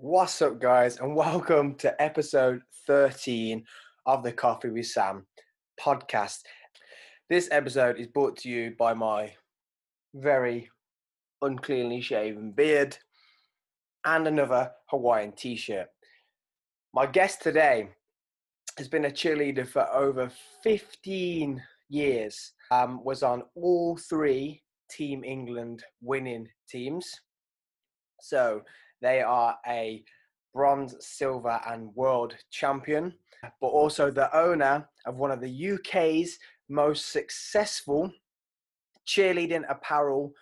What's up, guys, and welcome to episode 13 of the Coffee with Sam podcast. This episode is brought to you by my very uncleanly shaven beard and another Hawaiian t shirt. My guest today has been a cheerleader for over 15 years, um, was on all three Team England winning teams. So, they are a bronze, silver, and world champion, but also the owner of one of the UK's most successful cheerleading apparel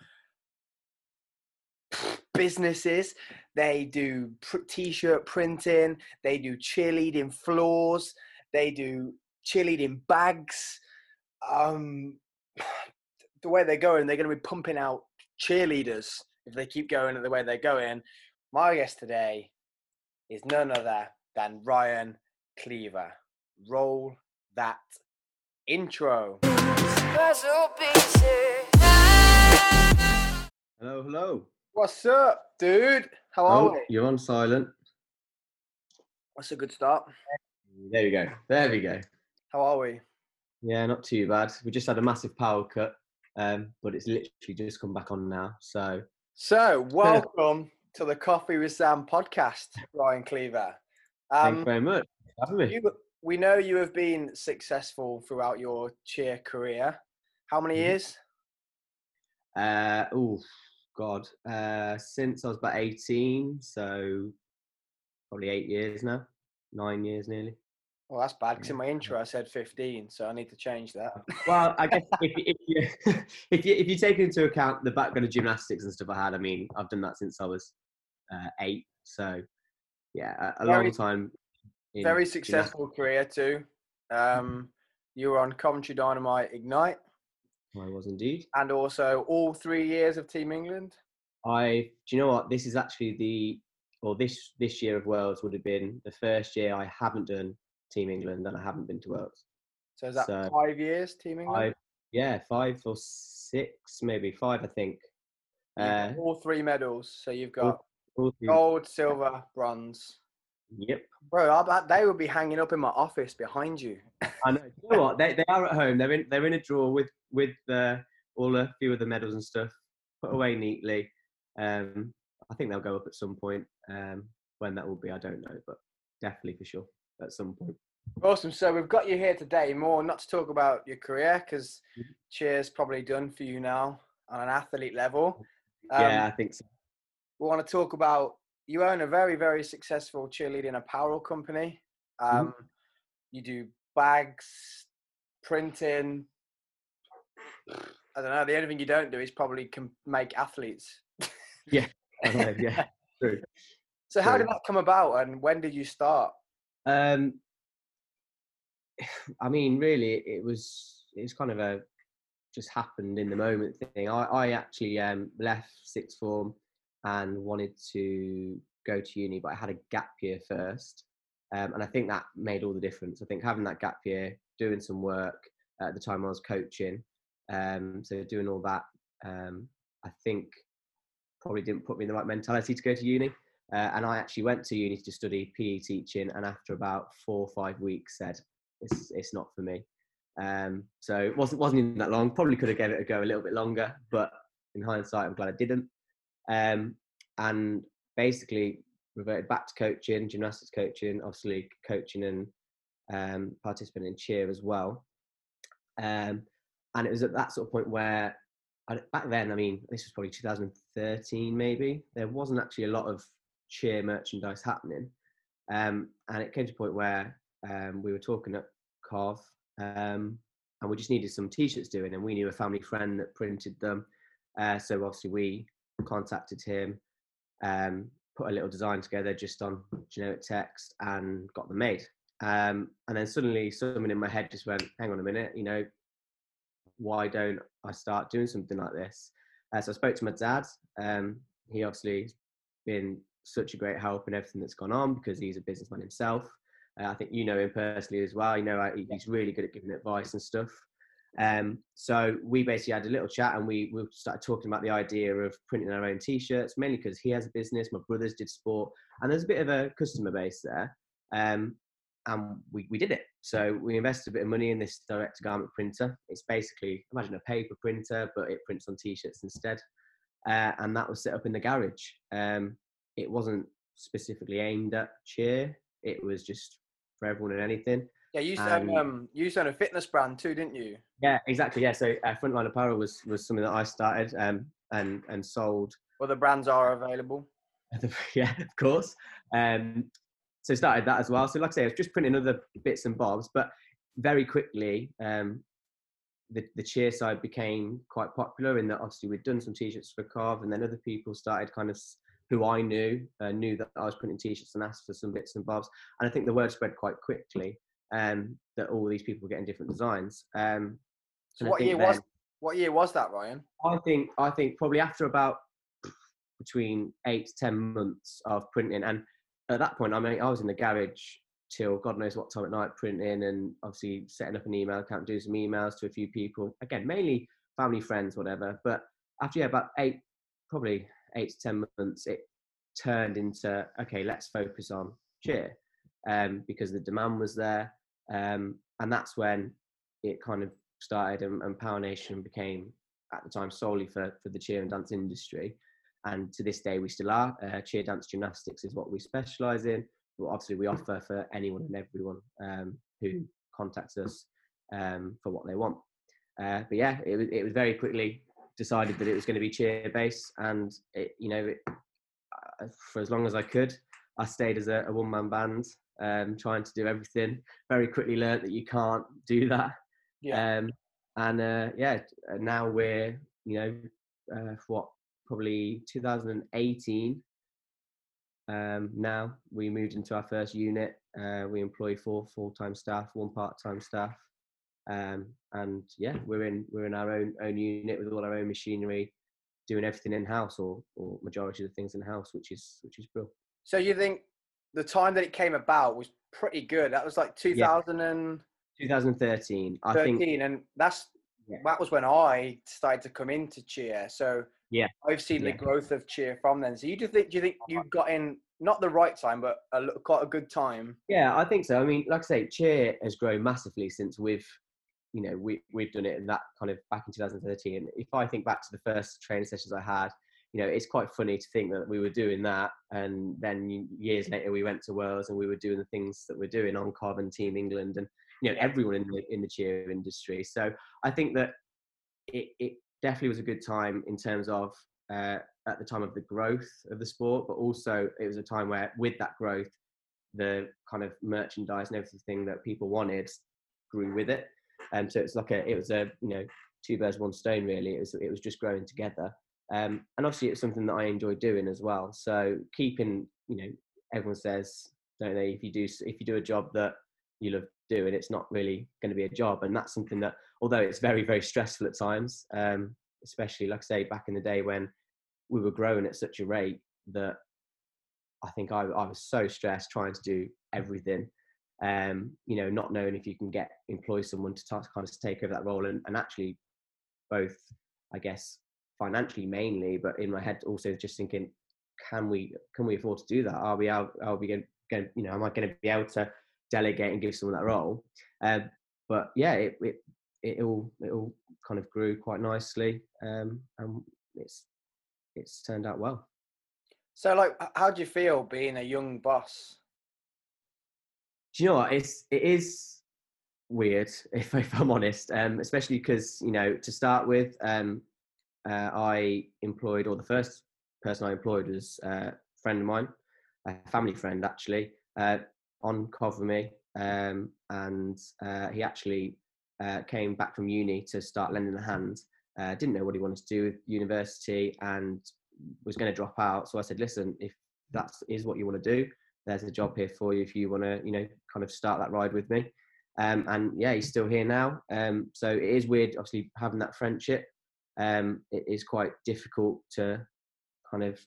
businesses. They do t-shirt printing, they do cheerleading floors, they do cheerleading bags. Um, the way they're going, they're going to be pumping out cheerleaders if they keep going the way they're going. My guest today is none other than Ryan Cleaver. Roll that intro. Hello, hello. What's up, dude? How are Oh, we? you're on silent. That's a good start. There we go. There we go. How are we? Yeah, not too bad. We just had a massive power cut, um, but it's literally just come back on now. So So, welcome to the Coffee with Sam podcast, Ryan Cleaver. thank you Um, very much for having me. you, we know you have been successful throughout your cheer career. How many Mhm. years? Uh, oh, God. Uh, since I was about 18, so probably eight years now, nine years nearly. Well, that's bad because in my intro I said 15, so I need to change that. Well, I guess if, if you if you if you take into account the background of gymnastics and stuff I had, I mean, I've done that since I was uh, eight. So yeah, a, a Very- long time. Very successful career too. Um, you were on Coventry Dynamite Ignite, I was indeed. and also all three years of Team England. I do you know what? This is actually the or this this year of Worlds would have been the first year I haven't done Team England and I haven't been to Worlds. So is that So, five years Team England? Yeah five or six maybe five I think. Uh, all three medals. So you've got gold, silver, bronze. Yep. Bro, I bet they would be hanging up in my office behind you. I know. You know what? They, they are at home. They're in they're in a drawer with with uh, all a few of the medals and stuff put away neatly. Um, I think they'll go up at some point. Um, when that will be, I don't know, but definitely for sure at some point. Awesome. So we've got you here today more not to talk about your career because Mhm. cheers probably done for you now on an athlete level. Um, yeah, I think so. We want to talk about you own a very very successful cheerleading apparel company Mm-hmm. um, you do bags printing i don't know the only thing you don't do is probably can make athletes I know, yeah, true. so how did that come about and when did you start Um, I mean, really, it was it's kind of a just happened in the moment thing. I, I actually um, left sixth form and wanted to go to uni, but I had a gap year first, um, and I think that made all the difference. I think having that gap year, doing some work at the time I was coaching, um, so doing all that, um, I think probably didn't put me in the right mentality to go to uni. Uh, and I actually went to uni to study PE teaching, and after about four or five weeks, said it's it's not for me. Um, so it wasn't wasn't even that long. Probably could have given it a go a little bit longer, but in hindsight, I'm glad I didn't. Um, and basically reverted back to coaching, gymnastics coaching, obviously coaching and um, participating in cheer as well. Um, and it was at that sort of point where back then, I mean, this was probably 2013 maybe. There wasn't actually a lot of cheer merchandise happening, um, and it came to a point where um, we were talking at Cov, um, and we just needed some T-shirts doing, and we knew a family friend that printed them. Uh, so obviously we contacted him, um, put a little design together just on generic text, and got them made. Um, and then suddenly, something in my head just went, "Hang on a minute, you know, why don't I start doing something like this?" Uh, so I spoke to my dad. Um, he obviously has been such a great help in everything that's gone on because he's a businessman himself. Uh, I think you know him personally as well. You know, he's really good at giving advice and stuff. Um, so we basically had a little chat and we, we started talking about the idea of printing our own t-shirts, mainly because he has a business, my brothers did sport, and there's a bit of a customer base there. Um, and we, we did it. So we invested a bit of money in this direct garment printer. It's basically, imagine a paper printer, but it prints on t-shirts instead. Uh, and that was set up in the garage. Um, it wasn't specifically aimed at cheer. It was just for everyone and anything. Yeah, you used to Um, um, you used to own a fitness brand too, didn't you? Yeah, exactly. Yeah, so uh, Frontline Apparel was was something that I started um, and and sold. Well, the brands are available. yeah, of course. Um, so started that as well. So like I say, I was just printing other bits and bobs, but very quickly um, the the cheer side became quite popular in that obviously we'd done some t-shirts for Cov and then other people started kind of who I knew uh, knew that I was printing t-shirts and asked for some bits and bobs, and I think the word spread quite quickly um, that all these people were getting different designs. Um, So what year was what year was that, Ryan? I think I think probably after about between eight to ten months of printing, and at that point, I mean, I was in the garage till God knows what time at night printing, and obviously setting up an email account, doing some emails to a few people. Again, mainly family, friends, whatever. But after yeah, about eight, probably eight to ten months, it turned into okay, let's focus on cheer, um, because the demand was there, um, and that's when it kind of started, and, and Power Nation became at the time solely for, for the cheer and dance industry. And to this day, we still are. Uh, cheer dance gymnastics is what we specialize in. But obviously, we offer for anyone and everyone um, who contacts us um, for what they want. Uh, but yeah, it was, it was very quickly decided that it was going to be cheer based. And, it, you know, it, uh, for as long as I could, I stayed as a, a one man band, um, trying to do everything. Very quickly learned that you can't do that. Yeah. Um, and uh, yeah, now we're you know uh, what probably 2018. Um, now we moved into our first unit. Uh, we employ four full-time staff, one part-time staff, um, and yeah, we're in we're in our own own unit with all our own machinery, doing everything in house or or majority of the things in house, which is which is brilliant. So you think the time that it came about was pretty good? That was like 2013, 2013, I think. and that's Yeah. that was when I started to come into cheer. So Yeah. I've seen the growth of cheer from then. So you do think do you think oh, you got in not the right time, but a, quite a good time? Yeah, I think so. I mean, like I say, cheer has grown massively since we've, you know, we we've done it in that kind of back in 2013. If I think back to the first training sessions I had, you know, it's quite funny to think that we were doing that, and then years later we went to Worlds and we were doing the things that we're doing on Cov and Team England, and you know, everyone in the in the cheer industry. So I think that it it definitely was a good time in terms of uh, at the time of the growth of the sport, but also it was a time where with that growth the kind of merchandise and everything that people wanted grew with it. And so it's like a, it was a, you know, two birds, one stone really. It was, it was just growing together. Um, and obviously it's something that I enjoy doing as well. So keeping, you know, everyone says, don't they, if you do, if you do a job that you love doing, it's not really going to be a job. And that's something that, although it's very, very stressful at times, um, especially like I say, back in the day when we were growing at such a rate that I think I, I was so stressed trying to do everything. Um, you know, not knowing if you can get employ someone to ta- kind of take over that role, and, and actually, both, I guess, financially mainly, but in my head also just thinking, can we can we afford to do that? Are we out? Are we going? to You know, am I going to be able to delegate and give someone that role? Um, but yeah, it it it all it all kind of grew quite nicely, um, and it's it's turned out well. So like, how do you feel being a young boss? Do you know what? It's it is weird if, if I'm honest, um, especially because you know to start with, um, uh, I employed or the first person I employed was uh, a friend of mine, a family friend actually, uh, on cover me, um, and uh, he actually uh, came back from uni to start lending a hand. Uh, didn't know what he wanted to do with university and was going to drop out. So I said, listen, if that is what you want to do, there's a job here for you if you want to, you know, kind of start that ride with me. Um, and yeah, he's still here now. Um, so it is weird, obviously, having that friendship. Um, it is quite difficult to kind of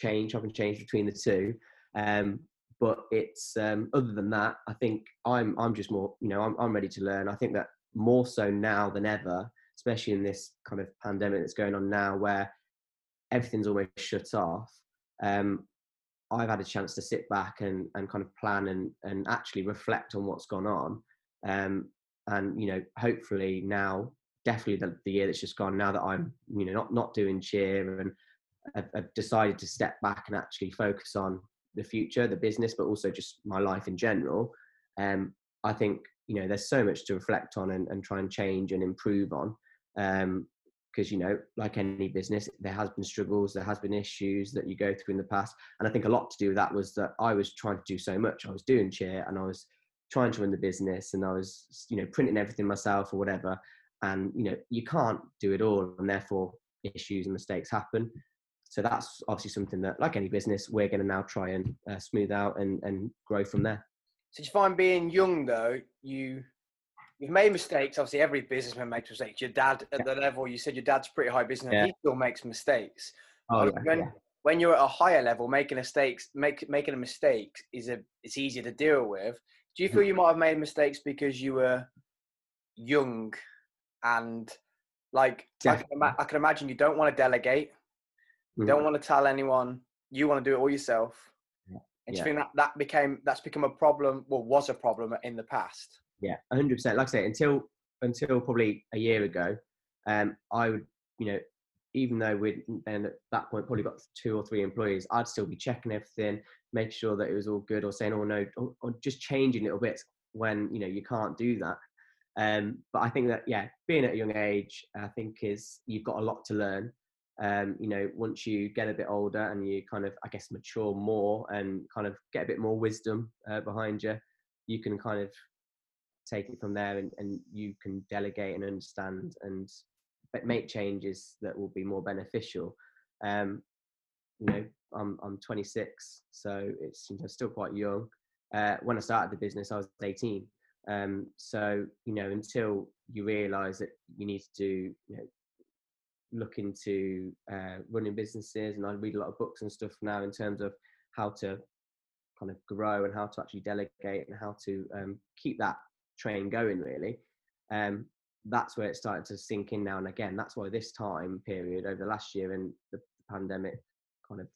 change, chop and change between the two. Um, but it's um, other than that, I think I'm I'm just more, you know, I'm I'm ready to learn. I think that more so now than ever, especially in this kind of pandemic that's going on now, where everything's almost shut off. Um, I've had a chance to sit back and, and kind of plan and, and actually reflect on what's gone on. Um, and, you know, hopefully now, definitely the, the year that's just gone, now that I'm, you know, not, not doing cheer and I've, I've decided to step back and actually focus on the future, the business, but also just my life in general. Um, I think, you know, there's so much to reflect on and, and try and change and improve on. Um, because you know like any business there has been struggles there has been issues that you go through in the past and i think a lot to do with that was that i was trying to do so much i was doing cheer and i was trying to run the business and i was you know printing everything myself or whatever and you know you can't do it all and therefore issues and mistakes happen so that's obviously something that like any business we're going to now try and uh, smooth out and and grow from there so you find being young though you you've made mistakes. Obviously, every businessman makes mistakes. Your dad, at the level you said, your dad's pretty high business. Yeah. He still makes mistakes. Oh, yeah, when, yeah. when you're at a higher level, making mistakes, make, making a mistake is a it's easier to deal with. Do you feel you might have made mistakes because you were young and like I can, ima- I can, imagine you don't want to delegate, you don't mm-hmm. want to tell anyone, you want to do it all yourself. And do you think that that became that's become a problem? Well, was a problem in the past? Yeah, hundred percent. Like I say, until until probably a year ago, um, I would, you know, even though we'd then at that point probably got two or three employees, I'd still be checking everything, making sure that it was all good, or saying, "Oh no," or, or just changing little bits when you know you can't do that. Um, but I think that yeah, being at a young age, I think is you've got a lot to learn. Um, you know, once you get a bit older and you kind of, I guess, mature more and kind of get a bit more wisdom uh, behind you, you can kind of take it from there and, and you can delegate and understand and make changes that will be more beneficial. Um, you know i'm i'm 26 so it's you know, still quite young. Uh, when i started the business i was 18 um, so you know until you realize that you need to do you know look into uh, running businesses and i read a lot of books and stuff now in terms of how to kind of grow and how to actually delegate and how to um, keep that train going really um, that's where it started to sink in now and again that's why this time period over the last year and the pandemic kind of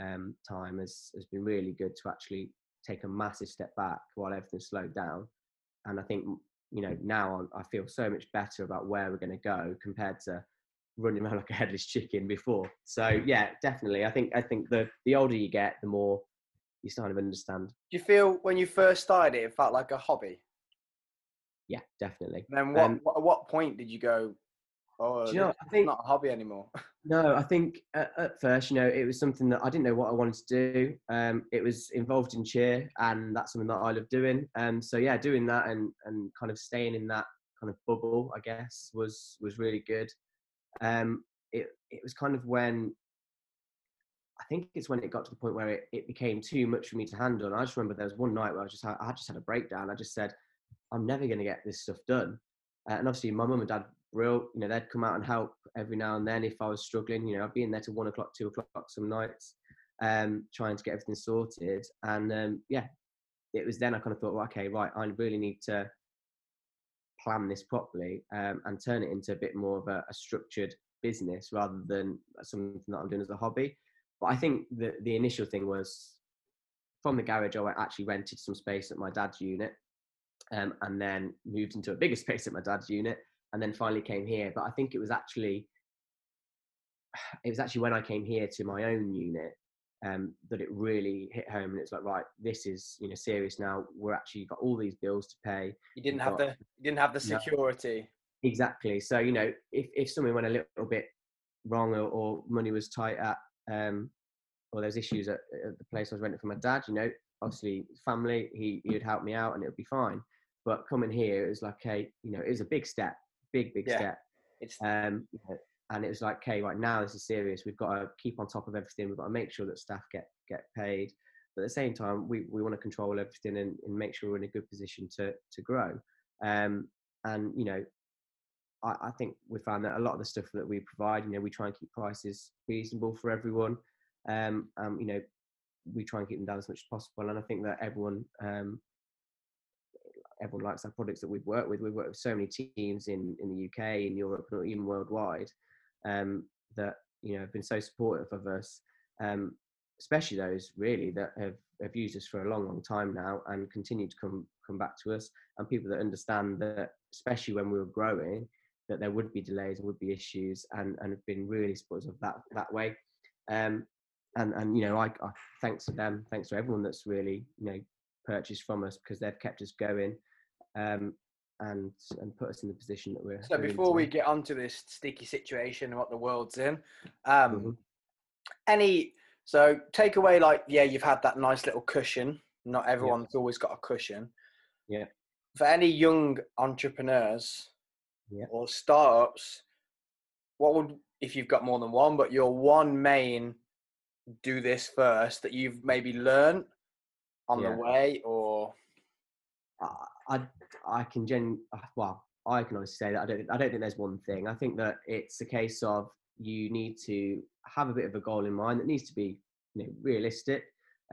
um, time has, has been really good to actually take a massive step back while everything slowed down and i think you know now i feel so much better about where we're going to go compared to running around like a headless chicken before so yeah definitely i think i think the the older you get the more you start to understand do you feel when you first started it, it felt like a hobby yeah, definitely. then what, um, what, at what point did you go? Oh, you know, I think not a hobby anymore. no, I think at, at, first, you know, it was something that I didn't know what I wanted to do. Um, it was involved in cheer, and that's something that I love doing. And um, so, yeah, doing that and and kind of staying in that kind of bubble, I guess, was was really good. Um, it it was kind of when I think it's when it got to the point where it, it became too much for me to handle. And I just remember there was one night where I just had, I just had a breakdown. I just said, I'm never going to get this stuff done. Uh, and obviously, my mum and dad, real, you know, they'd come out and help every now and then if I was struggling. You know, I'd be in there till one o'clock, two o'clock some nights, um, trying to get everything sorted. And um, yeah, it was then I kind of thought, well, okay, right, I really need to plan this properly um, and turn it into a bit more of a, a, structured business rather than something that I'm doing as a hobby. But I think the the initial thing was from the garage. I actually rented some space at my dad's unit um, and then moved into a bigger space at my dad's unit, and then finally came here. But I think it was actually it was actually when I came here to my own unit um, that it really hit home, and it's like, right, this is you know serious now. We're actually got all these bills to pay. You didn't have the you didn't have the security. No, exactly. So you know, if if something went a little bit wrong or, or money was tight at um, or there's issues at, at, the place I was renting for my dad, you know, obviously family, he he'd help me out and it would be fine. But coming here, it was like, hey, you know, it was a big step, big, big yeah. step. It's um, and it was like, okay, right now this is serious. We've got to keep on top of everything. We've got to make sure that staff get get paid. But at the same time, we, we want to control everything and, and make sure we're in a good position to to grow. Um, and you know, I, I think we found that a lot of the stuff that we provide, you know, we try and keep prices reasonable for everyone. Um, um, you know, we try and keep them down as much as possible. And I think that everyone um, everyone likes our products that we've worked with. We've worked with so many teams in in the UK, in Europe, and even worldwide um, that you know have been so supportive of us. Um, especially those really that have, have used us for a long, long time now and continue to come come back to us, and people that understand that, especially when we were growing, that there would be delays and would be issues, and and have been really supportive of that that way. Um, and and you know, I, I thanks to them, thanks to everyone that's really you know purchased from us because they've kept us going. Um, and and put us in the position that we're. So before we get onto this sticky situation and what the world's in, um, mm-hmm. any so take away like yeah, you've had that nice little cushion. Not everyone's yeah. always got a cushion. Yeah. For any young entrepreneurs yeah. or startups, what would if you've got more than one, but your one main do this first that you've maybe learned on yeah. the way, or I I can gen uh, well I can honestly say that I don't I don't think there's one thing. I think that it's a case of you need to have a bit of a goal in mind that needs to be you know, realistic,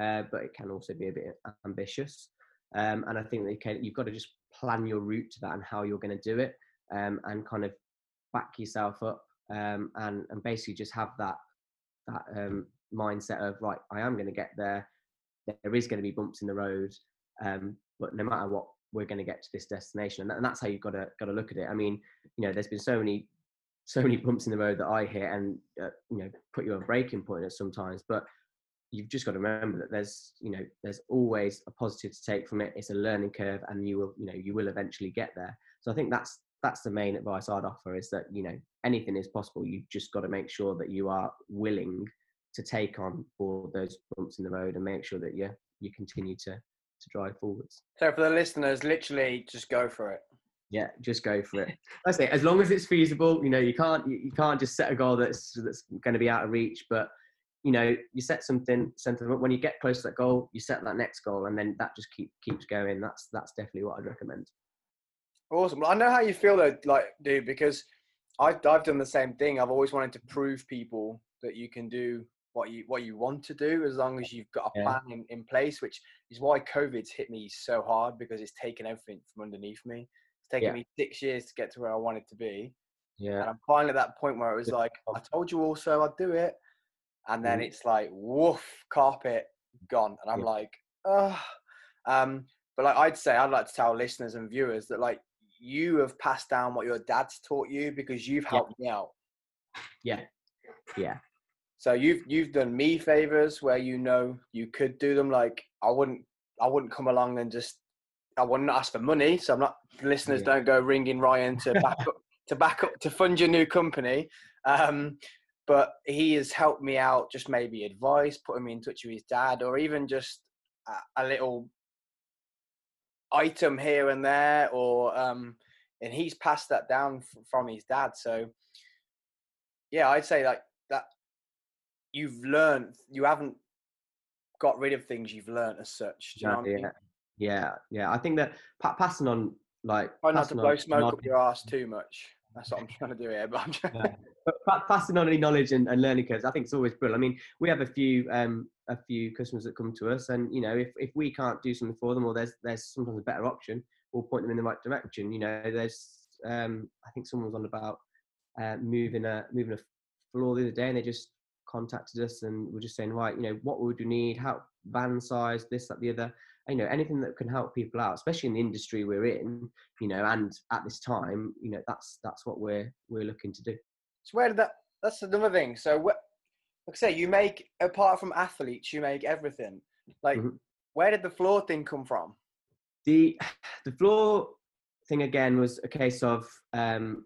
uh, but it can also be a bit ambitious. Um, and I think that you can, you've got to just plan your route to that and how you're going to do it, um, and kind of back yourself up, um, and and basically just have that that um, mindset of right, I am going to get there. There is going to be bumps in the road, um, but no matter what, we're going to get to this destination, and, that's how you've got to got to look at it. I mean, you know, there's been so many so many bumps in the road that I hit and uh, you know put you on breaking point at sometimes. But you've just got to remember that there's you know there's always a positive to take from it. It's a learning curve, and you will you know you will eventually get there. So I think that's that's the main advice I'd offer is that you know anything is possible. You've just got to make sure that you are willing to take on all those bumps in the road and make sure that you you continue to to drive forwards. So for the listeners, literally just go for it. Yeah just go for it. I say as long as it's feasible you know you can't you, you can't just set a goal that's that's going to be out of reach but you know you set something something when you get close to that goal you set that next goal and then that just keep keeps going. That's that's definitely what i'd recommend. Awesome. Well, i know how you feel though like dude because I've, I've done the same thing. I've always wanted to prove people that you can do what you what you want to do as long as you've got a plan yeah. in, in place which is why covid's hit me so hard because it's taken everything from underneath me It's taken yeah. me six years to get to where I wanted to be. Yeah. And I'm finally at that point where it was like, I told you also I'd do it. And then mm. it's like, woof, carpet gone. And I'm yeah. like, oh. Um, but like I'd say, I'd like to tell listeners and viewers that like you have passed down what your dad's taught you because you've helped me out. Yeah. Yeah. So you've you've done me favors where you know you could do them. Like I wouldn't I wouldn't come along and just I wouldn't ask for money, so I'm not. Listeners yeah. don't go ringing Ryan to back up to back up to fund your new company. Um, but he has helped me out, just maybe advice, putting me in touch with his dad, or even just a, a little item here and there, or um, and he's passed that down f- from his dad. So yeah, I'd say like that. You've learned. You haven't got rid of things you've learned as such. Do you know what I mean? Yeah, yeah. I think that pa- passing on like try not to blow smoke up your ass too much. That's what I'm trying to do here. But. Yeah. But passing on any knowledge and, and, learning curves, I think it's always brilliant. I mean, we have a few um, a few customers that come to us, and you know, if, if we can't do something for them, or there's there's sometimes a better option, we'll point them in the right direction. You know, there's um, I think someone was on about uh, moving a moving a floor the other day, and they just contacted us and we're just saying, right, you know, what would you need? How van size, this, that, the other you know anything that can help people out especially in the industry we're in you know and at this time you know that's that's what we're we're looking to do so where did that that's another thing so what like i say you make apart from athletes you make everything like mm-hmm. where did the floor thing come from the the floor thing again was a case of um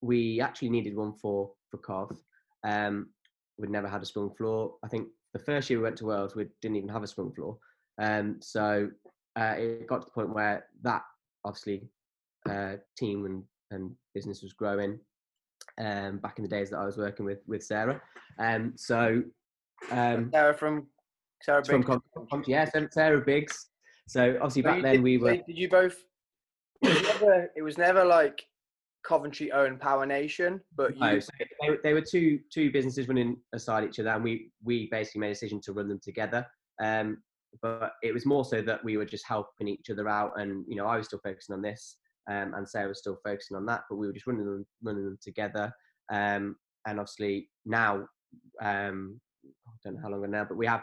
we actually needed one for for Cov. Um, we'd never had a sprung floor. I think the first year we went to Worlds, we didn't even have a sprung floor. Um, so uh, it got to the point where that obviously uh, team and, and business was growing um, back in the days that I was working with with Sarah. Um, so um, Sarah from Sarah Biggs. From, from, yeah, Sarah Biggs. So obviously back then we were. Did you both? It was never, it was never like Coventry owned Power Nation, but you... no, so they, they, were two two businesses running aside each other, and we we basically made a decision to run them together. Um, but it was more so that we were just helping each other out, and you know, I was still focusing on this, um, and Sarah was still focusing on that, but we were just running them, running them together. Um, and obviously now, um, I don't know how long ago now, but we have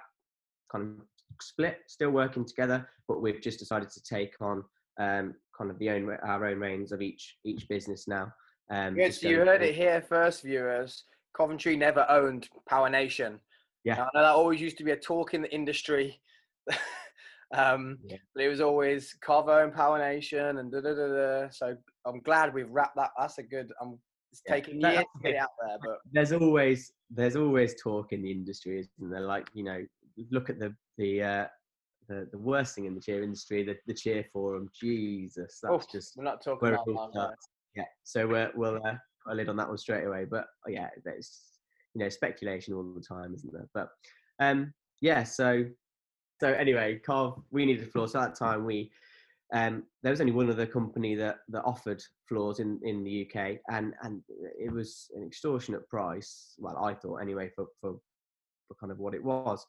kind of split, still working together, but we've just decided to take on um, kind of the own our own reins of each each business now. Um, yes, you heard it here first, viewers. Coventry never owned Power Nation. Yeah, I know that always used to be a talk in the industry. um, yeah. But it was always Covo and Power Nation and da da da da. So I'm glad we've wrapped that. That's a good. I'm it's yeah. taking years to get it out there, but there's always there's always talk in the industry, isn't there? Like you know, look at the the uh, the, the worst thing in the cheer industry, the, the cheer forum. Jesus, that's oh, just we're not talking about that. Yeah, so we're, we'll uh, put a lid on that one straight away. But oh, yeah, there's you know speculation all the time, isn't there? But um, yeah, so so anyway, Cov, we needed floors. So at that time, we um, there was only one other company that that offered floors in in the UK, and and it was an extortionate price. Well, I thought anyway for for, for kind of what it was.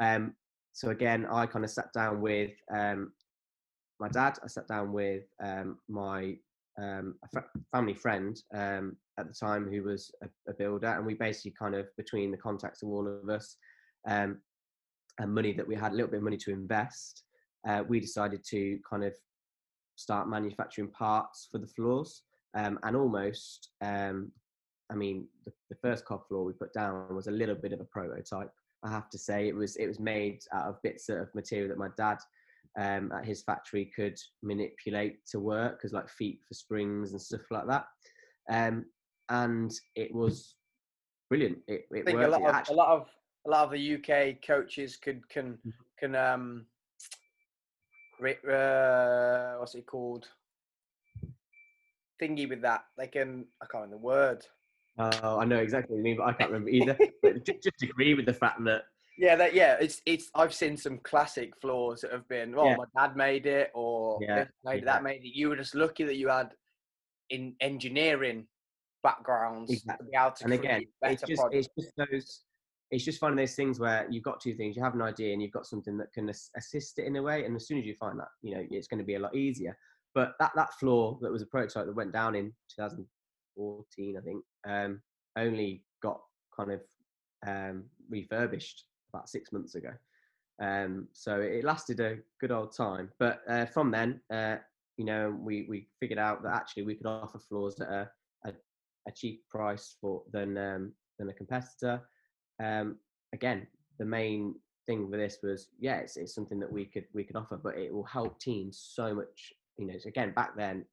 Um, so again, I kind of sat down with um, my dad. I sat down with um, my um, family friend um, at the time who was a, a, builder, and we basically kind of between the contacts of all of us um, and money that we had, a little bit of money to invest, uh, we decided to kind of start manufacturing parts for the floors, um, and almost, um, I mean, the, the first Cov floor we put down was a little bit of a prototype. I have to say it was it was made out of bits of material that my dad um, at his factory could manipulate to work as like feet for springs and stuff like that. Um, and it was brilliant. It, it I think worked. a lot, of, actually... a lot of a lot of the UK coaches could can mm-hmm. can um uh, what's it called thingy with that. They can I can't remember the word. Oh, I know exactly what you mean, but I can't remember either. but just, just agree with the fact that yeah, that yeah, it's it's. I've seen some classic floors that have been. Oh, yeah. my dad made it, or yeah, made that made it. You were just lucky that you had in engineering backgrounds exactly. to be able to. And again, it's just it's just those. It's just one of those things where you've got two things. You have an idea and you've got something that can assist it in a way. And as soon as you find that, you know, it's going to be a lot easier. But that that floor that was a prototype that went down in 2014, I think, um, only got kind of um, refurbished about six months ago. Um, so it lasted a good old time. But uh, from then, uh, you know, we, we figured out that actually we could offer floors at a, a, a cheap price for than um, than a competitor. Um, again, the main thing with this was, yeah, it's, it's something that we could we could offer, but it will help teams so much. You know, so again, back then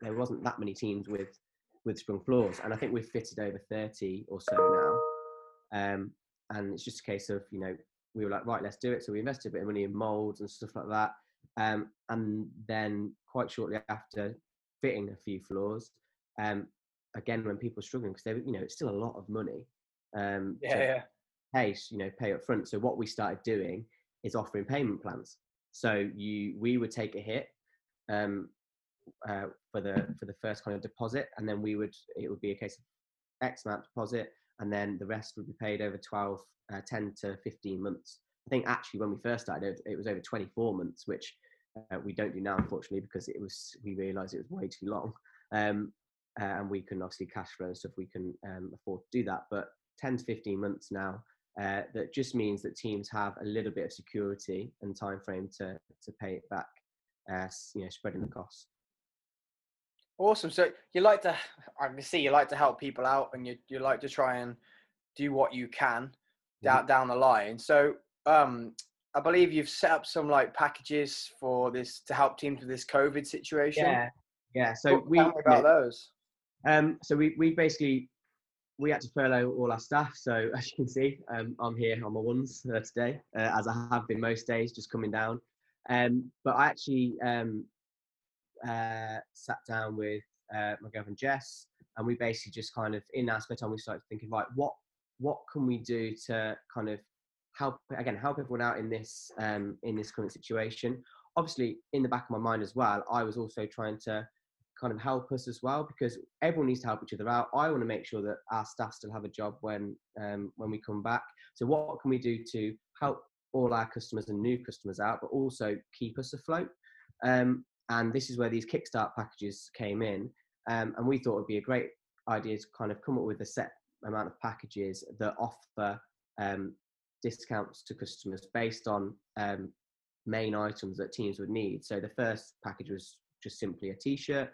there wasn't that many teams with with sprung floors, and I think we've fitted over thirty or so now. Um, and it's just a case of you know we were like right let's do it so we invested a bit of money in molds and stuff like that um, and then quite shortly after fitting a few floors um, again when people are struggling because they you know it's still a lot of money um, yeah, yeah. pay you know pay up front so what we started doing is offering payment plans so you we would take a hit um, uh, for the for the first kind of deposit and then we would it would be a case of x amount deposit and then the rest would be paid over 12, uh, 10 to 15 months. I think actually when we first started, it was over 24 months, which uh, we don't do now, unfortunately, because it was we realised it was way too long, um, uh, and we can obviously cash flow and stuff. We can um, afford to do that, but 10 to 15 months now. Uh, that just means that teams have a little bit of security and time frame to to pay it back, uh, you know, spreading the costs. Awesome. So you like to, I can see you like to help people out, and you you like to try and do what you can mm-hmm. down down the line. So um, I believe you've set up some like packages for this to help teams with this COVID situation. Yeah, yeah. So Talk we about those. Um, so we we basically we had to furlough all our staff. So as you can see, um, I'm here on my ones uh, today, uh, as I have been most days, just coming down. Um, but I actually um, uh, sat down with uh, my girlfriend Jess, and we basically just kind of in our spare time we started thinking, right, what what can we do to kind of help again help everyone out in this um, in this current situation. Obviously, in the back of my mind as well, I was also trying to kind of help us as well because everyone needs to help each other out. I want to make sure that our staff still have a job when um, when we come back. So what can we do to help all our customers and new customers out, but also keep us afloat. Um, and this is where these Kickstart packages came in. Um, and we thought it would be a great idea to kind of come up with a set amount of packages that offer um, discounts to customers based on um, main items that teams would need. So the first package was just simply a T-shirt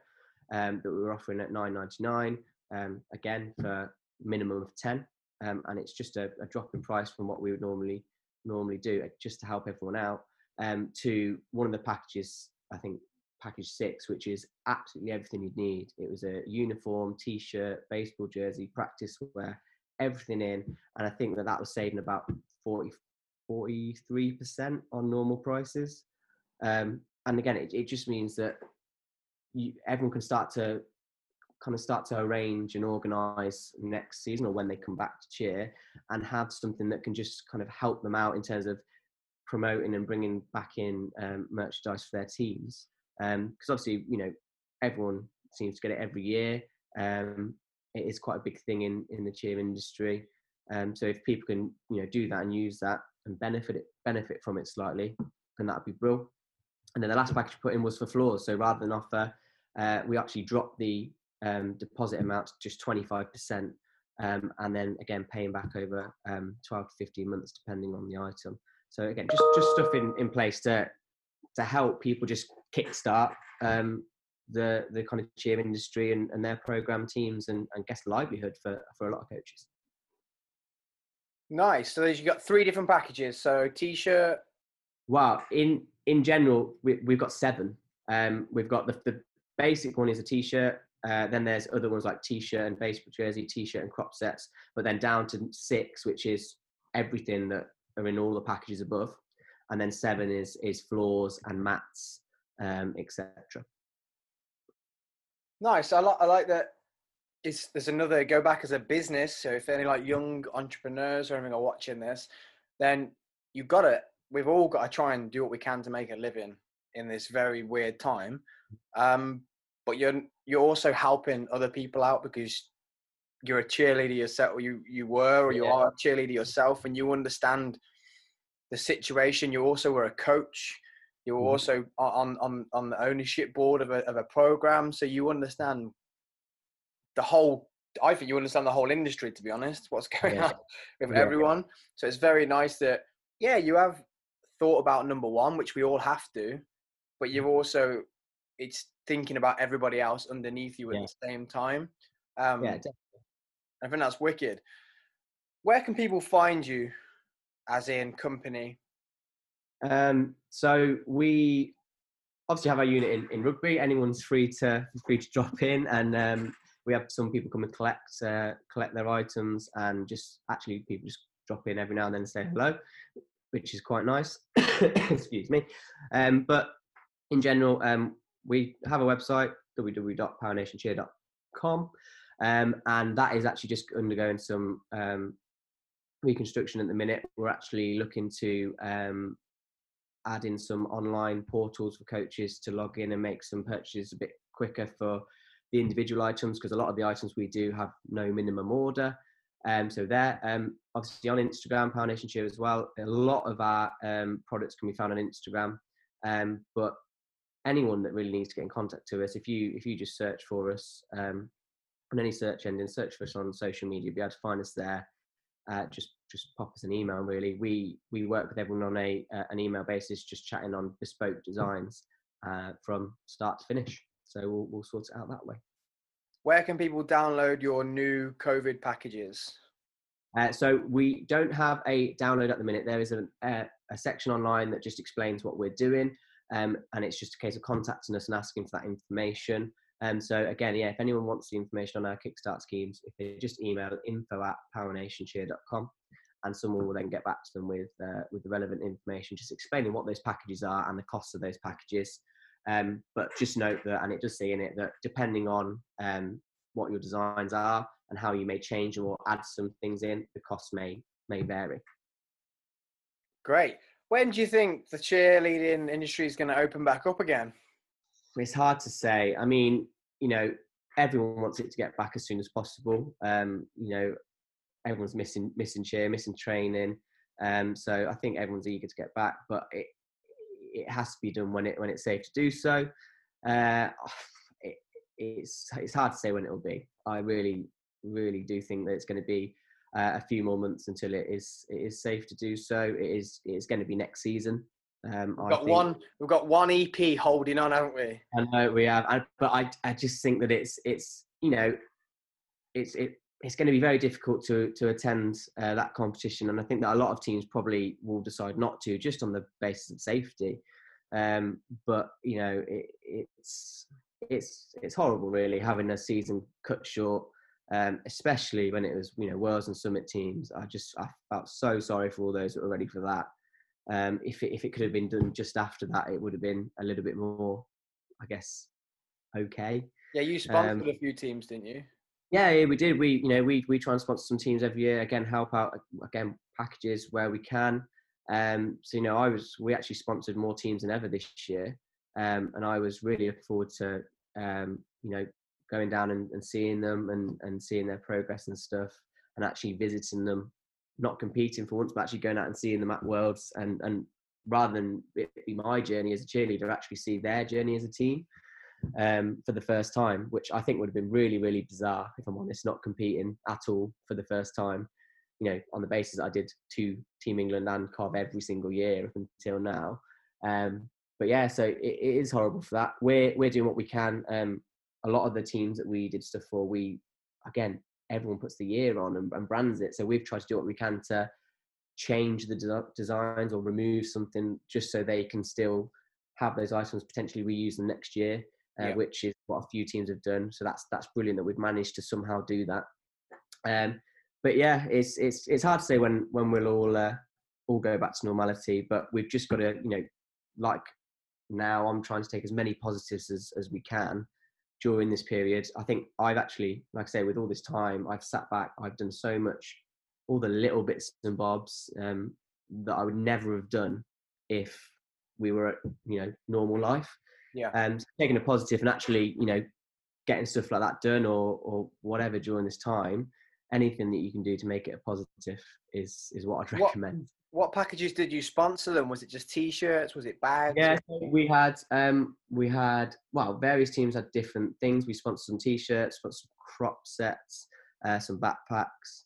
um, that we were offering at 9.99, um, again for minimum of 10, um, and it's just a, a, drop in price from what we would normally normally do, just to help everyone out. Um, to one of the packages, I think package six, which is absolutely everything you'd need. It was a uniform, T-shirt, baseball jersey, practice wear, everything in, and I think that that was saving about 40, 43% on normal prices. Um, and again, it, it just means that you, everyone can start to kind of start to arrange and organize next season or when they come back to cheer and have something that can just kind of help them out in terms of promoting and bringing back in um, merchandise for their teams because um, obviously you know everyone seems to get it every year. Um, it is quite a big thing in in the cheer industry. Um, so if people can you know do that and use that and benefit it benefit from it slightly then that'd be brilliant and then the last package put in was for floors. So rather than offer uh, we actually dropped the um, deposit amount to just 25%, um, and then again paying back over um, 12 to 15 months depending on the item. So again, just just stuff in, in place to to help people just kickstart um, the the kind of cheer industry and, and their program teams and, and guess livelihood for for a lot of coaches. Nice. So you've got three different packages. So t-shirt. Wow. In in general, we, we've got seven. Um, we've got the, the basic one is a t-shirt. Uh, then there's other ones like t-shirt and baseball jersey, t-shirt and crop sets. But then down to six, which is everything that are in all the packages above, and then seven is is floors and mats, um, etc. Nice. I like I like that. It's, there's another go back as a business. So if any like young entrepreneurs or anything are watching this, then you've got to. We've all got to try and do what we can to make a living in this very weird time. Um, but you're you're also helping other people out because you're a cheerleader yourself, or you you were, or you yeah. are a cheerleader yourself, and you understand the situation. You also were a coach. You were mm-hmm. also on on on the ownership board of a of a program, so you understand the whole. I think you understand the whole industry, to be honest. What's going yeah. on with yeah. everyone? So it's very nice that yeah, you have thought about number one, which we all have to, but mm-hmm. also it's thinking about everybody else underneath you at the same time. Um, yeah, definitely. I think that's wicked. Where can people find you, as in company? Um, so we obviously have our unit in, in rugby. Anyone's free to free to drop in, and um, we have some people come and collect uh, collect their items, and just actually people just drop in every now and then and say hello, which is quite nice. Excuse me. Um, but in general, um, we have a website www.powernationcheer.com um, and that is actually just undergoing some um, reconstruction at the minute we're actually looking to um, add in some online portals for coaches to log in and make some purchases a bit quicker for the individual items because a lot of the items we do have no minimum order um, so there, um, obviously on Instagram, Power Nation as well. A lot of our um, products can be found on Instagram, um, but anyone that really needs to get in contact to us, if you if you just search for us um, on any search engine, search for us on social media, you'll be able to find us there. Uh, just just pop us an email. Really, we we work with everyone on a uh, an email basis, just chatting on bespoke designs uh, from start to finish. So we'll we'll sort it out that way. Where can people download your new COVID packages? Uh, so we don't have a download at the minute. There is a, a, a section online that just explains what we're doing. Um, and it's just a case of contacting us and asking for that information. Um, so again, yeah, if anyone wants the information on our Kickstart schemes, if they just email info at powernationcheer.com and someone will then get back to them with, uh, with the relevant information, just explaining what those packages are and the costs of those packages. Um, but just note that, and it does say in it that depending on um, what your designs are and how you may change or add some things in, the costs may may vary. Great. When do you think the cheerleading industry is going to open back up again? It's hard to say. I mean, you know, everyone wants it to get back as soon as possible. Um, you know, everyone's missing missing cheer, missing training. Um, so I think everyone's eager to get back, but it it has to be done when it when it's safe to do so. Uh, it, it's it's hard to say when it will be. I really really do think that it's going to be uh, a few more months until it is it is safe to do so. It is it is going to be next season. Um, we've got think, one. We've got one EP holding on, haven't we? I know we have, I, but I I just think that it's it's you know it's it it's going to be very difficult to to attend uh, that competition, and I think that a lot of teams probably will decide not to, just on the basis of safety. Um, but you know, it, it's it's it's horrible, really, having a season cut short, um, especially when it was you know Worlds and Summit teams. I just I felt so sorry for all those that were ready for that. Um, if it, if it could have been done just after that, it would have been a little bit more, I guess, okay. Yeah, you sponsored um, a few teams, didn't you? Yeah, yeah, we did. We, you know, we we try and sponsor some teams every year. Again, help out again packages where we can. Um, so you know, I was we actually sponsored more teams than ever this year, um, and I was really looking forward to um, you know going down and, and seeing them and and seeing their progress and stuff, and actually visiting them, not competing for once, but actually going out and seeing them at Worlds, and and rather than it be my journey as a cheerleader, actually see their journey as a team um, for the first time, which I think would have been really, really bizarre if I'm honest, not competing at all for the first time. You know, on the basis I did two Team England and Cov every single year up until now. Um, but yeah, so it, it is horrible for that. We're we're doing what we can. Um, a lot of the teams that we did stuff for, we again, everyone puts the year on and, and brands it. So we've tried to do what we can to change the de- designs or remove something just so they can still have those items potentially reuse them next year uh, yeah. which is what a few teams have done. So that's that's brilliant that we've managed to somehow do that. Um, but yeah, it's it's it's hard to say when when we'll all uh, all go back to normality. But we've just got to you know like now I'm trying to take as many positives as as we can during this period. I think I've actually, like I say, with all this time, I've sat back. I've done so much, all the little bits and bobs um, that I would never have done if we were at you know normal life. Yeah. And taking a positive and actually, you know, getting stuff like that done or or whatever during this time, anything that you can do to make it a positive is is what I'd recommend. What, what packages did you sponsor them? Was it just t-shirts? Was it bags? Yeah, we had um we had well various teams had different things. We sponsored some t-shirts, sponsored some crop sets, uh, some backpacks.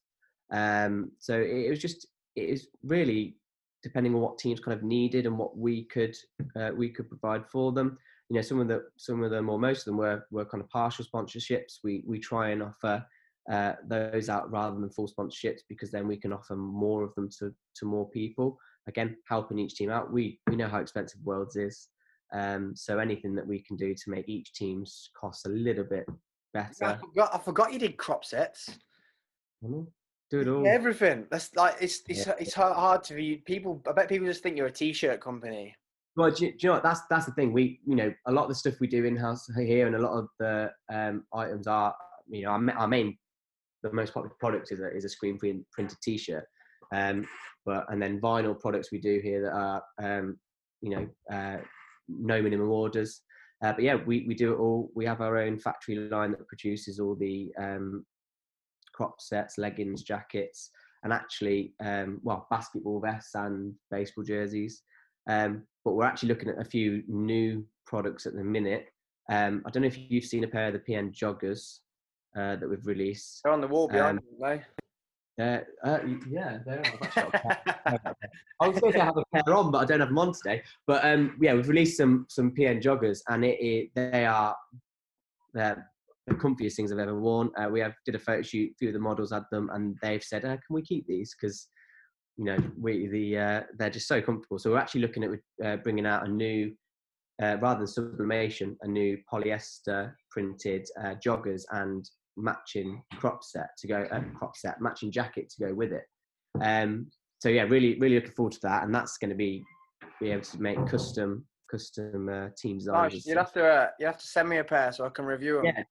Um, so it, it was just it is really depending on what teams kind of needed and what we could uh, we could provide for them you know some of the some of them or most of them were were kind of partial sponsorships we we try and offer uh, those out rather than full sponsorships because then we can offer more of them to to more people again helping each team out we we know how expensive worlds is um, so anything that we can do to make each team's cost a little bit better i forgot, I forgot you did crop sets mm-hmm. do it all everything that's like it's it's, yeah. it's hard to be people i bet people just think you're a t-shirt company well, do you, do you, know what? That's that's the thing. We, you know, a lot of the stuff we do in house here, and a lot of the um, items are, you know, our, our, main, the most popular product is a is a screen printed T-shirt. Um, but and then vinyl products we do here that are, um, you know, uh, no minimum orders. Uh, but yeah, we, we do it all. We have our own factory line that produces all the um, crop sets, leggings, jackets, and actually, um, well, basketball vests and baseball jerseys. Um, but we're actually looking at a few new products at the minute. Um, I don't know if you've seen a pair of the PN joggers uh, that we've released. They're on the wall behind um, me. Uh, uh, yeah, they are. I was supposed to have a pair on, but I don't have them on today. But um, yeah, we've released some some PN joggers, and it, it they are they're the comfiest things I've ever worn. Uh, we have did a photo shoot. A few of the models had them, and they've said, uh, "Can we keep these?" Because you know, we the uh, they're just so comfortable. So we're actually looking at uh, bringing out a new, uh, rather than sublimation, a new polyester printed uh, joggers and matching crop set to go uh, crop set matching jacket to go with it. Um, so yeah, really really looking forward to that, and that's going to be be able to make custom custom uh, team designs. Nice. You'd have to uh, you have to send me a pair so I can review them. Yeah,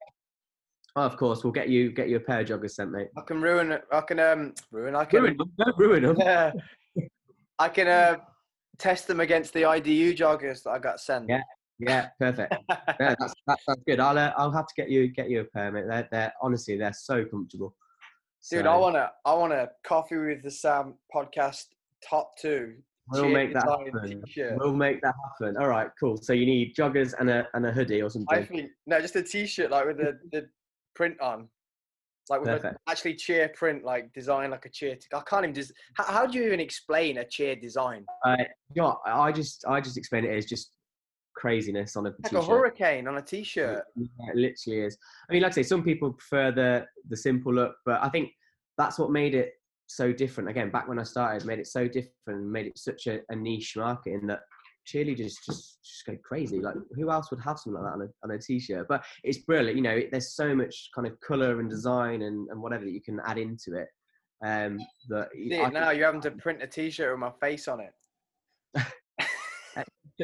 Oh, of course, we'll get you get you a pair of joggers sent, mate. I can ruin it. I can um ruin. I can ruin them. Don't ruin them. Yeah. I can uh, test them against the IDU joggers that I got sent. Yeah. Yeah, perfect. yeah, that's, that's, that's good. I'll uh, I'll have to get you get you a permit. They're, they're honestly they're so comfortable. Dude, so. I wanna I want a coffee with the Sam podcast top two. We'll make that happen. T-shirt. We'll make that happen. All right, cool. So you need joggers and a and a hoodie or I something. think no, just a T-shirt like with the, the print on, like with a, actually cheer print, like design like a cheer. T- I can't even. Des- how, how do you even explain a cheer design? Uh, you know, I just I just explain it as just craziness on a Like t-shirt. a hurricane on a T-shirt. Yeah, it literally is. I mean, like I say, some people prefer the the simple look, but I think that's what made it so different. Again, back when I started, made it so different, made it such a, a niche market in that cheerleaders just just go crazy. Like, who else would have something like that on a, on a t-shirt? But it's brilliant. You know, it, there's so much kind of color and design and, and whatever that you can add into it. Um, that See now, you're having to print a T-shirt with my face on it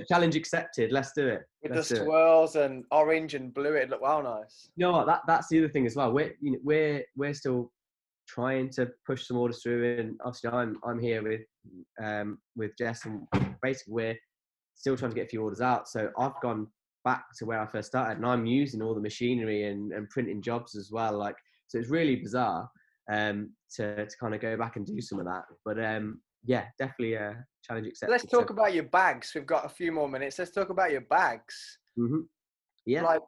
challenge accepted. Let's do it. with Let's the swirls and orange and blue. It looked well nice. You know what? That that's the other thing as well. We're you know, we're we're still trying to push some orders through, and obviously I'm I'm here with um with Jess, and basically we're still trying to get a few orders out. So I've gone back to where I first started, and I'm using all the machinery and, and printing jobs as well. Like so, it's really bizarre um to to kind of go back and do some of that. But um yeah, definitely a challenge accepted. Let's talk about your bags. We've got a few more minutes. Let's talk about your bags. hmm Yeah. Like,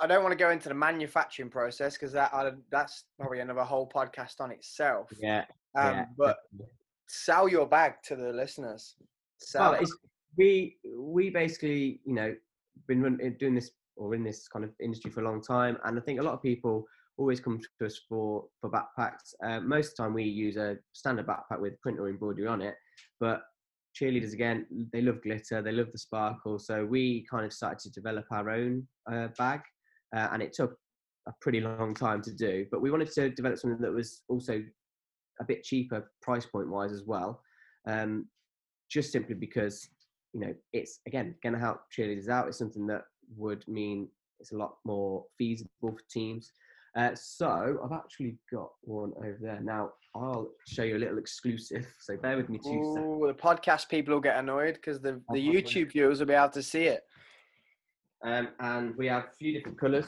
I don't want to go into the manufacturing process because that I, that's probably another whole podcast on itself. yeah. Um, yeah. but sell your bag to the listeners. Sell. Well, we we basically you know been run, doing this or in this kind of industry for a long time, and I think a lot of people always come to us for for backpacks. Uh, most of the time, we use a standard backpack with print or embroidery on it, but cheerleaders again they love glitter they love the sparkle so we kind of started to develop our own uh, bag uh, and it took a pretty long time to do but we wanted to develop something that was also a bit cheaper price point wise as well um, just simply because you know it's again going to help cheerleaders out it's something that would mean it's a lot more feasible for teams uh, so i've actually got one over there now i'll show you a little exclusive so bear with me two seconds Ooh, the podcast people will get annoyed because the, the YouTube viewers will be able to see it. um, and we have a few different colours.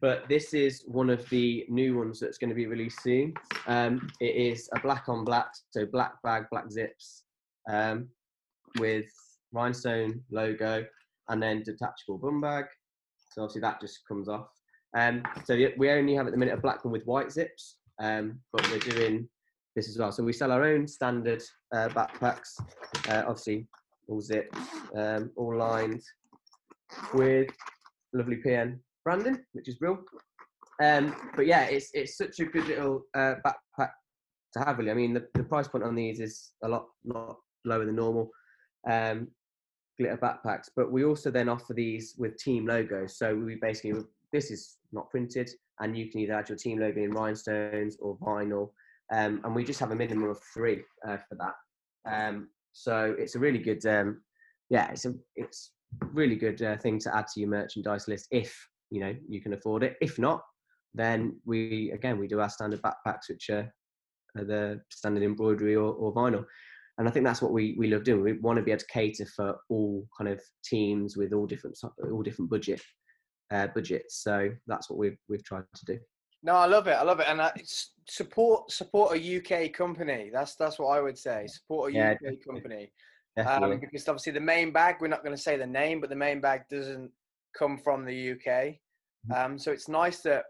But this is one of the new ones that's going to be released soon. Um, it is a black on black, so black bag, black zips, um, with rhinestone logo, and then detachable bum bag. So obviously that just comes off. Um, so we only have at the minute a black one with white zips, um, but we're doing this as well. So we sell our own standard uh, backpacks, uh, obviously all zipped, um, all lined with lovely PN branding, which is real. Um, but yeah, it's it's such a good little uh, backpack to have. Really, I mean, the, the price point on these is a lot lot lower than normal um, glitter backpacks. But we also then offer these with team logos. So we basically this is not printed, and you can either add your team logo in rhinestones or vinyl, um, and we just have a minimum of three uh, for that. Um, so it's a really good, um, yeah, it's a it's really good uh, thing to add to your merchandise list if you know you can afford it. If not, then we again we do our standard backpacks, which are, are the standard embroidery or, or vinyl. And I think that's what we, we love doing. We want to be able to cater for all kind of teams with all different all different budget uh, budgets. So that's what we've we've tried to do. No, I love it. I love it, and I, support support a UK company. That's that's what I would say. Support a Yeah, UK definitely. company. Definitely. um, because obviously the main bag we're not going to say the name but the main bag doesn't come from the uk Mm-hmm. um, so it's nice that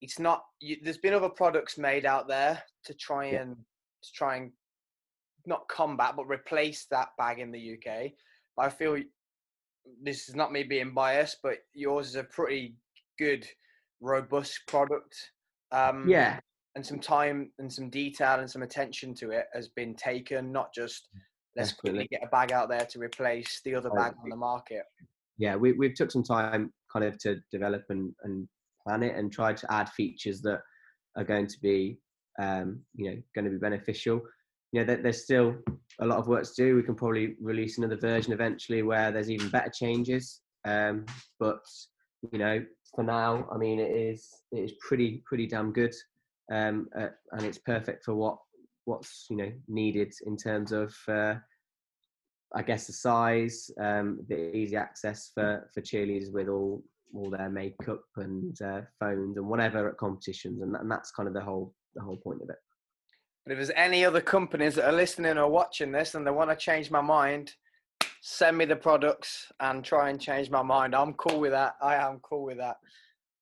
it's not you, there's been other products made out there to try Yeah. and to try and not combat but replace that bag in the uk but i feel this is not me being biased but yours is a pretty good robust product um, yeah, and some time and some detail and some attention to it has been taken, not just let's quickly get a bag out there to replace the other bag on the market. yeah, we we've took some time kind of to develop and, and plan it and try to add features that are going to be um, you know going to be beneficial. You know, there's still a lot of work to do. We can probably release another version eventually where there's even better changes. Um, but you know, for now, I mean, it is it is pretty pretty damn good, um, uh, and it's perfect for what what's you know needed in terms of uh, I guess the size, um, the easy access for for cheerleaders with all all their makeup and uh, phones and whatever at competitions, and, and that's kind of the whole the whole point of it. But if there's any other companies that are listening or watching this and they want to change my mind, send me the products and try and change my mind. I'm cool with that. I am cool with that.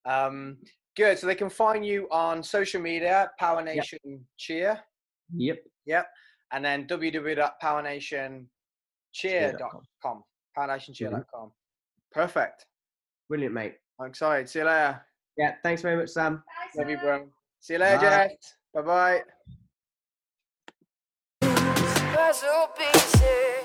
Um, good. So they can find you on social media, Power Nation yep. Cheer. Yep. Yep. And then www.powernationcheer.com. Powernationcheer.com. Mm-hmm. Perfect. Brilliant, mate. I'm excited. See you later. Yeah. Thanks very much, Sam. Bye, Love you, bro. See you later, Bye. Bye bye puzzle pieces.